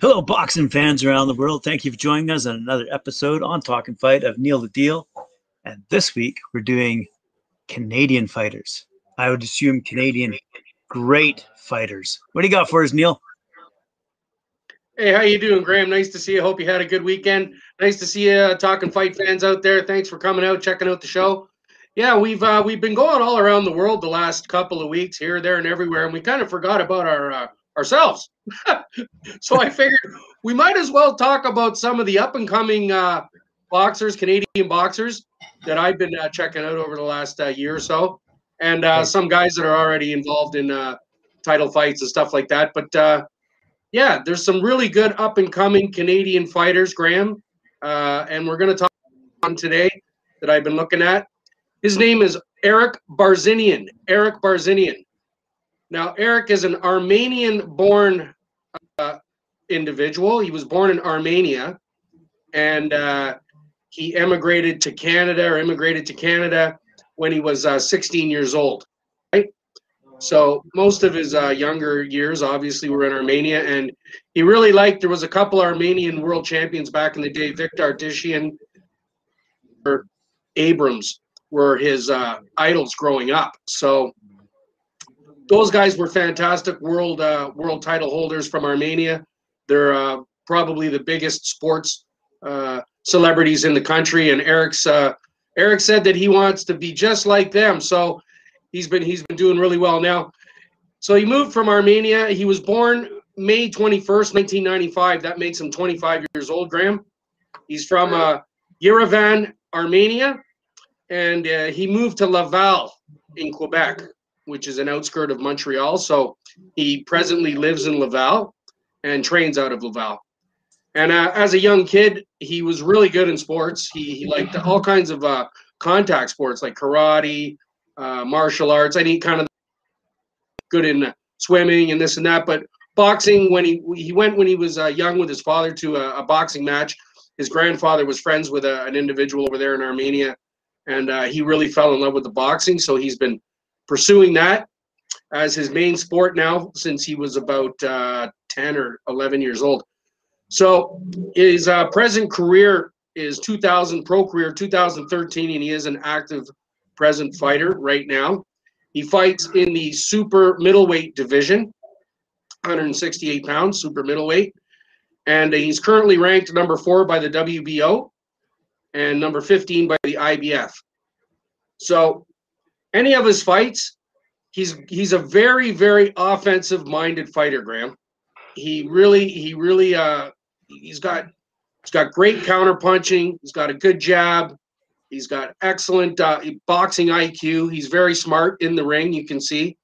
Hello, boxing fans around the world. Thank you for joining us on another episode on Talk and Fight of Neil the Deal. And this week we're doing Canadian fighters. I would assume Canadian great fighters. What do you got for us, Neil? Hey, how you doing, Graham? Nice to see you. Hope you had a good weekend. Nice to see you, uh, talking fight fans out there. Thanks for coming out, checking out the show. Yeah, we've uh, we've been going all around the world the last couple of weeks, here, there, and everywhere, and we kind of forgot about our uh, ourselves. so I figured we might as well talk about some of the up and coming uh, boxers, Canadian boxers that I've been uh, checking out over the last uh, year or so, and uh, some guys that are already involved in uh, title fights and stuff like that. But uh, yeah, there's some really good up and coming Canadian fighters, Graham, and we're going to talk on today that I've been looking at. His name is Eric Barzinian. Eric Barzinian. Now, Eric is an Armenian born uh, individual. He was born in Armenia and uh, he emigrated to Canada or immigrated to Canada when he was uh, 16 years old. Right? So, most of his uh, younger years obviously were in Armenia. And he really liked, there was a couple Armenian world champions back in the day, Vic Darchinyan or Abrams were his uh, idols growing up. So, those guys were fantastic world uh, world title holders from Armenia. They're uh, probably the biggest sports uh, celebrities in the country. And Eric's uh, Eric said that he wants to be just like them. So he's been he's been doing really well now. So he moved from Armenia. He was born May 21st, 1995. That makes him 25 years old, Graham. He's from uh, Yerevan, Armenia, and uh, he moved to Laval in Quebec which is an outskirt of Montreal. So he presently lives in Laval and trains out of Laval. And uh, as a young kid, he was really good in sports. He, he liked all kinds of uh, contact sports like karate, uh, martial arts. I need kind of good in swimming and this and that. But boxing, when he he went when he was uh, young with his father to a, a, boxing match. His grandfather was friends with a, uh, an individual over there in Armenia, and uh, he really fell in love with the boxing. So he's been pursuing that as his main sport now since he was about uh, 10 or 11 years old. So his uh, present career is 2000 pro career 2013, and he is an active present fighter right now. He fights in the super middleweight division, 168 pounds, super middleweight, and he's currently ranked number four by the WBO and number 15 by the IBF. So any of his fights, he's he's a very very offensive minded fighter, Graham. He really he really uh he's got he's got great counter punching. He's got a good jab. He's got excellent uh, boxing IQ. He's very smart in the ring. You can see.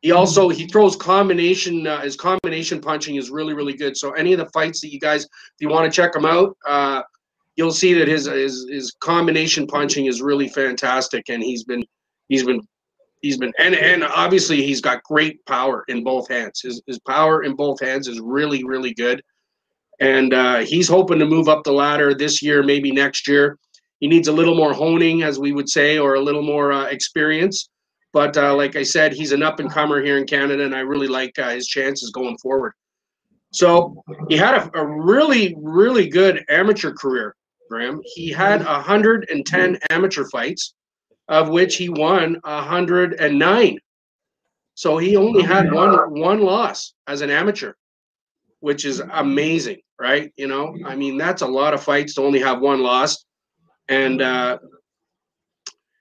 He also he throws combination. Uh, his combination punching is really really good. So any of the fights that you guys, if you want to check him out, uh, you'll see that his his his combination punching is really fantastic, and he's been he's been he's been and and obviously he's got great power in both hands. His his power in both hands is really really good, and uh, he's hoping to move up the ladder this year, maybe next year. He needs a little more honing, as we would say, or a little more uh, experience. But uh, like I said, he's an up and comer here in Canada, and I really like uh, his chances going forward. So he had a, a really really good amateur career, Graham. He had 110 amateur fights of which he won 109. So he only had one one loss as an amateur, which is amazing, right? You know, I mean that's a lot of fights to only have one loss, and uh,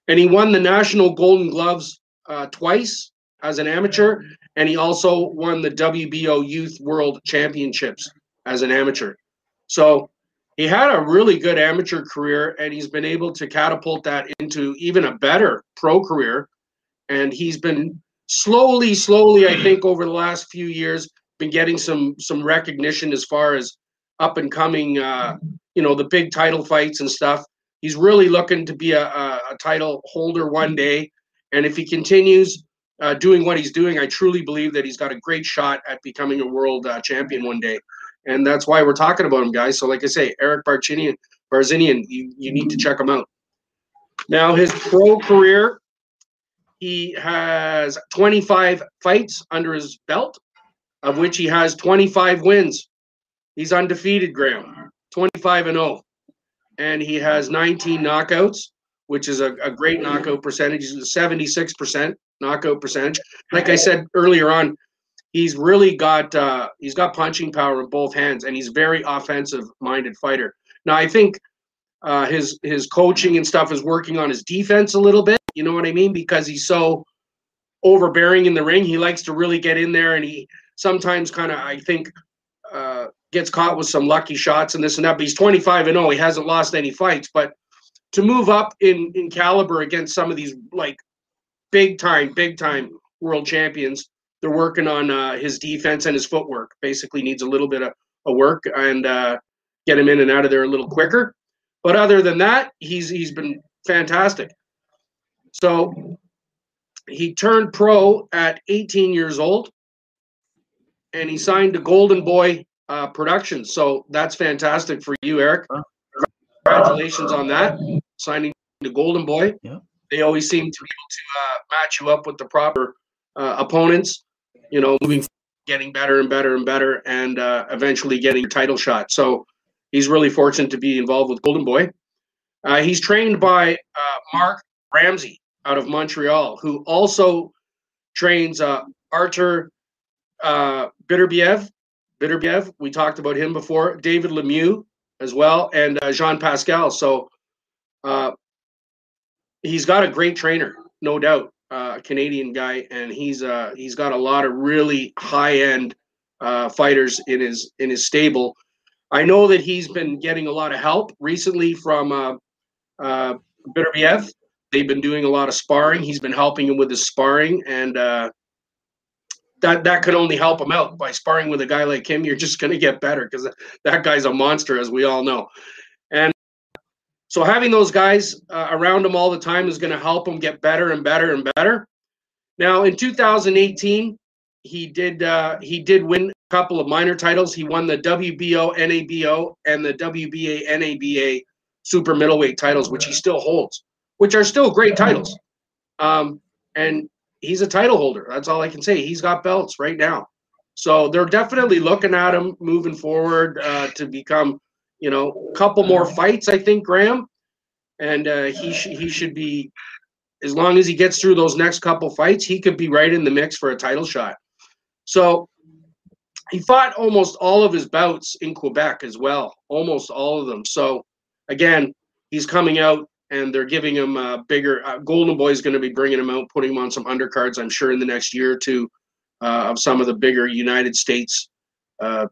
and he won the national Golden Gloves uh, twice as an amateur, and he also won the WBO Youth World Championships as an amateur. So he had a really good amateur career and he's been able to catapult that into even a better pro career. And he's been slowly slowly i think over the last few years been getting some some recognition as far as up and coming uh you know the big title fights and stuff. He's really looking to be a, a, a title holder one day. And if he continues uh, doing what he's doing i truly believe that he's got a great shot at becoming a world uh, champion one day and that's why we're talking about him, guys. So, like I say, Eric Barzinian, Barzinian, you, you need to check him out. Now, his pro career, he has 25 fights under his belt, of which he has 25 wins. He's undefeated, Graham, 25 and 0. And he has 19 knockouts, which is a, a great knockout percentage. He's 76% knockout percentage. Like I said earlier on, he's really got uh, he's got punching power in both hands, and he's very offensive minded fighter. Now I think uh, his his coaching and stuff is working on his defense a little bit. You know what I mean? Because he's so overbearing in the ring. He likes to really get in there, and he sometimes kind of I think uh, gets caught with some lucky shots and this and that. But he's 25 and 0. He hasn't lost any fights, but to move up in in caliber against some of these like big time, big time world champions, they're working on uh, his defense and his footwork. Basically, needs a little bit of, of work and uh, get him in and out of there a little quicker. But other than that, he's he's been fantastic. So he turned pro at 18 years old, and he signed to Golden Boy uh, Productions. So that's fantastic for you, Eric. Congratulations on that signing to Golden Boy. Yeah. They always seem to be able to uh, match you up with the proper uh, opponents. You know, moving, getting better and better and better, and uh, eventually getting a title shot. So he's really fortunate to be involved with Golden Boy. Uh, he's trained by uh, Marc Ramsay out of Montreal, who also trains uh, Artur uh, Beterbiev. Beterbiev, we talked about him before. David Lemieux as well, and uh, Jean Pascal. So uh, he's got a great trainer, no doubt. Uh, Canadian guy, and he's uh, he's got a lot of really high end uh, fighters in his in his stable. I know that he's been getting a lot of help recently from uh, uh, Beterbiev. They've been doing a lot of sparring. He's been helping him with his sparring, and uh, that that can only help him out by sparring with a guy like him. You're just going to get better because that guy's a monster, as we all know. So having those guys uh, around him all the time is going to help him get better and better and better. Now, in 2018, he did uh, he did win a couple of minor titles. He won the WBO NABO and the WBA NABA super middleweight titles, which he still holds, which are still great titles. Um, and he's a title holder. That's all I can say. He's got belts right now. So they're definitely looking at him moving forward uh, to become you know, a couple more fights, I think, Graham, and uh, he sh- he should be, as long as he gets through those next couple fights, he could be right in the mix for a title shot. So he fought almost all of his bouts in Quebec as well, almost all of them. So again, he's coming out and they're giving him a bigger. Uh, Golden Boy is going to be bringing him out, putting him on some undercards, I'm sure, in the next year or two uh, of some of the bigger United States uh,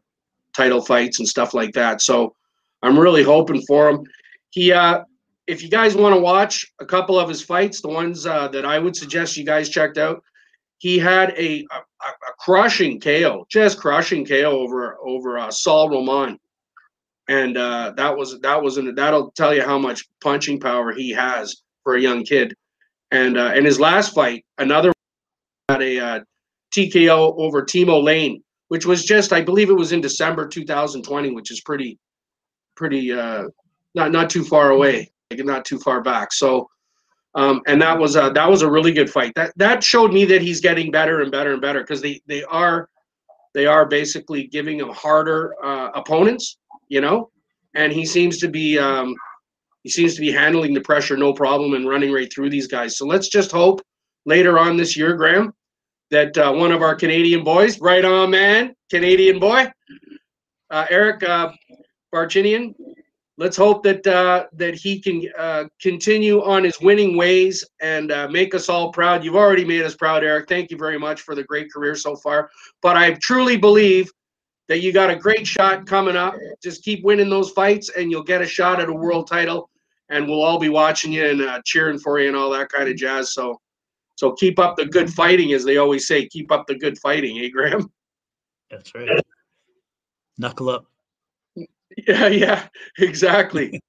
title fights and stuff like that. So I'm really hoping for him. He, uh, if you guys want to watch a couple of his fights, the ones uh, that I would suggest you guys checked out, he had a, a, a crushing KO, just crushing KO over over uh, Saul Roman, and uh, that was that was an, that'll tell you how much punching power he has for a young kid. And uh, in his last fight, another had a uh, TKO over Timo Laine, which was just I believe it was in December 2020, which is pretty pretty uh, not not too far away, like not too far back. So, um, and that was a that was a really good fight. That that showed me that he's getting better and better and better because they they are they are basically giving him harder uh, opponents, you know, and he seems to be um, he seems to be handling the pressure no problem and running right through these guys. So let's just hope later on this year, Graham, that uh, one of our Canadian boys, right on, man, Canadian boy, uh, Eric uh, Barzinian. Let's hope that uh, that he can uh, continue on his winning ways and uh, make us all proud. You've already made us proud, Eric. Thank you very much for the great career so far. But I truly believe that you got a great shot coming up. Just keep winning those fights, and you'll get a shot at a world title. And we'll all be watching you and uh, cheering for you and all that kind of jazz. So, so keep up the good fighting, as they always say. Keep up the good fighting, eh, Graham? That's right. Knuckle up. Yeah, yeah, exactly.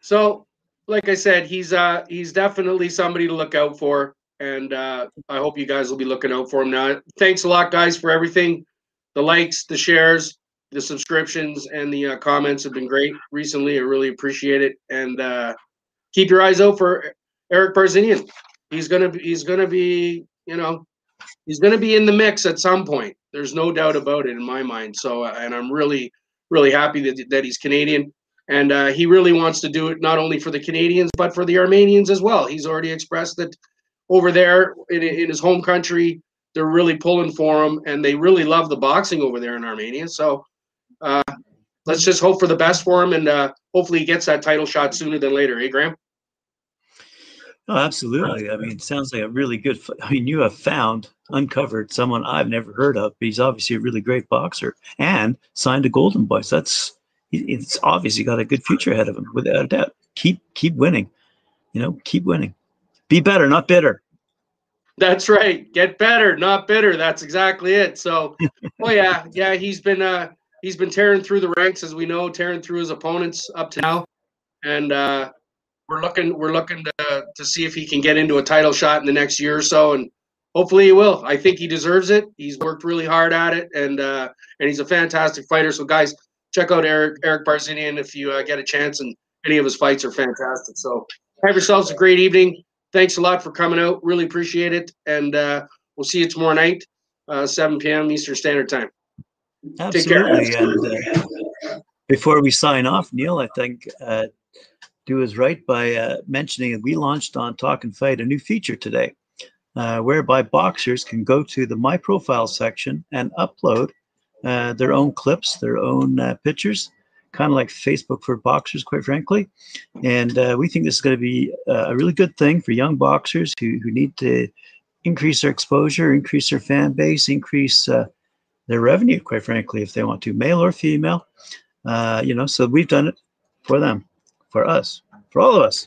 so, like I said, he's uh he's definitely somebody to look out for, and uh, I hope you guys will be looking out for him now. Thanks a lot, guys, for everything. The likes, the shares, the subscriptions, and the uh, comments have been great recently. I really appreciate it, and uh, keep your eyes out for Eric Barzinian. He's gonna be, he's gonna be you know he's to be in the mix at some point. There's no doubt about it in my mind. So, uh, and I'm really, really happy that, that he's Canadian. And uh, he really wants to do it not only for the Canadians, but for the Armenians as well. He's already expressed that over there in, in his home country, they're really pulling for him and they really love the boxing over there in Armenia. So uh, let's just hope for the best for him and uh, hopefully he gets that title shot sooner than later. Hey, Graham? Oh, absolutely. I mean, it sounds like a really good. I mean, you have found, uncovered someone I've never heard of. He's obviously a really great boxer and signed a Golden Boy. So that's it's obviously got a good future ahead of him, without a doubt. Keep keep winning, you know, keep winning. Be better, not bitter. That's right. Get better, not bitter. That's exactly it. So, oh yeah, yeah, he's been uh he's been tearing through the ranks as we know, tearing through his opponents up to now, and uh we're looking we're looking to to see if he can get into a title shot in the next year or so, and hopefully he will. I think he deserves it. He's worked really hard at it, and uh, and he's a fantastic fighter. So guys, check out Eric Eric Barzinian if you uh, get a chance, and any of his fights are fantastic. So have yourselves a great evening. Thanks a lot for coming out. Really appreciate it, and uh, we'll see you tomorrow night, uh, 7 p.m. Eastern Standard Time. Absolutely. And uh, before we sign off, Neil, I think uh, do is right by mentioning that we launched on Talk and Fight a new feature today, uh, whereby boxers can go to the My Profile section and upload uh, their own clips, their own uh, pictures, kind of like Facebook for boxers, quite frankly. And uh, we think this is going to be a really good thing for young boxers who, who need to increase their exposure, increase their fan base, increase uh, their revenue, quite frankly, if they want to, male or female. you know, so we've done it for them for us, for all of us,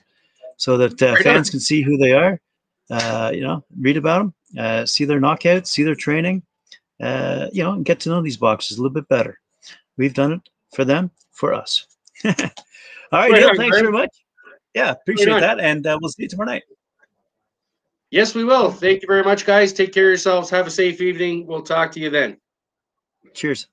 so that uh, fans can see who they are. Uh, you know, read about them, uh, see their knockouts, see their training. Uh, you know, and get to know these boxers a little bit better. We've done it for them, for us. all right, Neil, thanks very much. Yeah, appreciate that, and uh, we'll see you tomorrow night. Yes, we will. Thank you very much, guys. Take care of yourselves. Have a safe evening. We'll talk to you then. Cheers.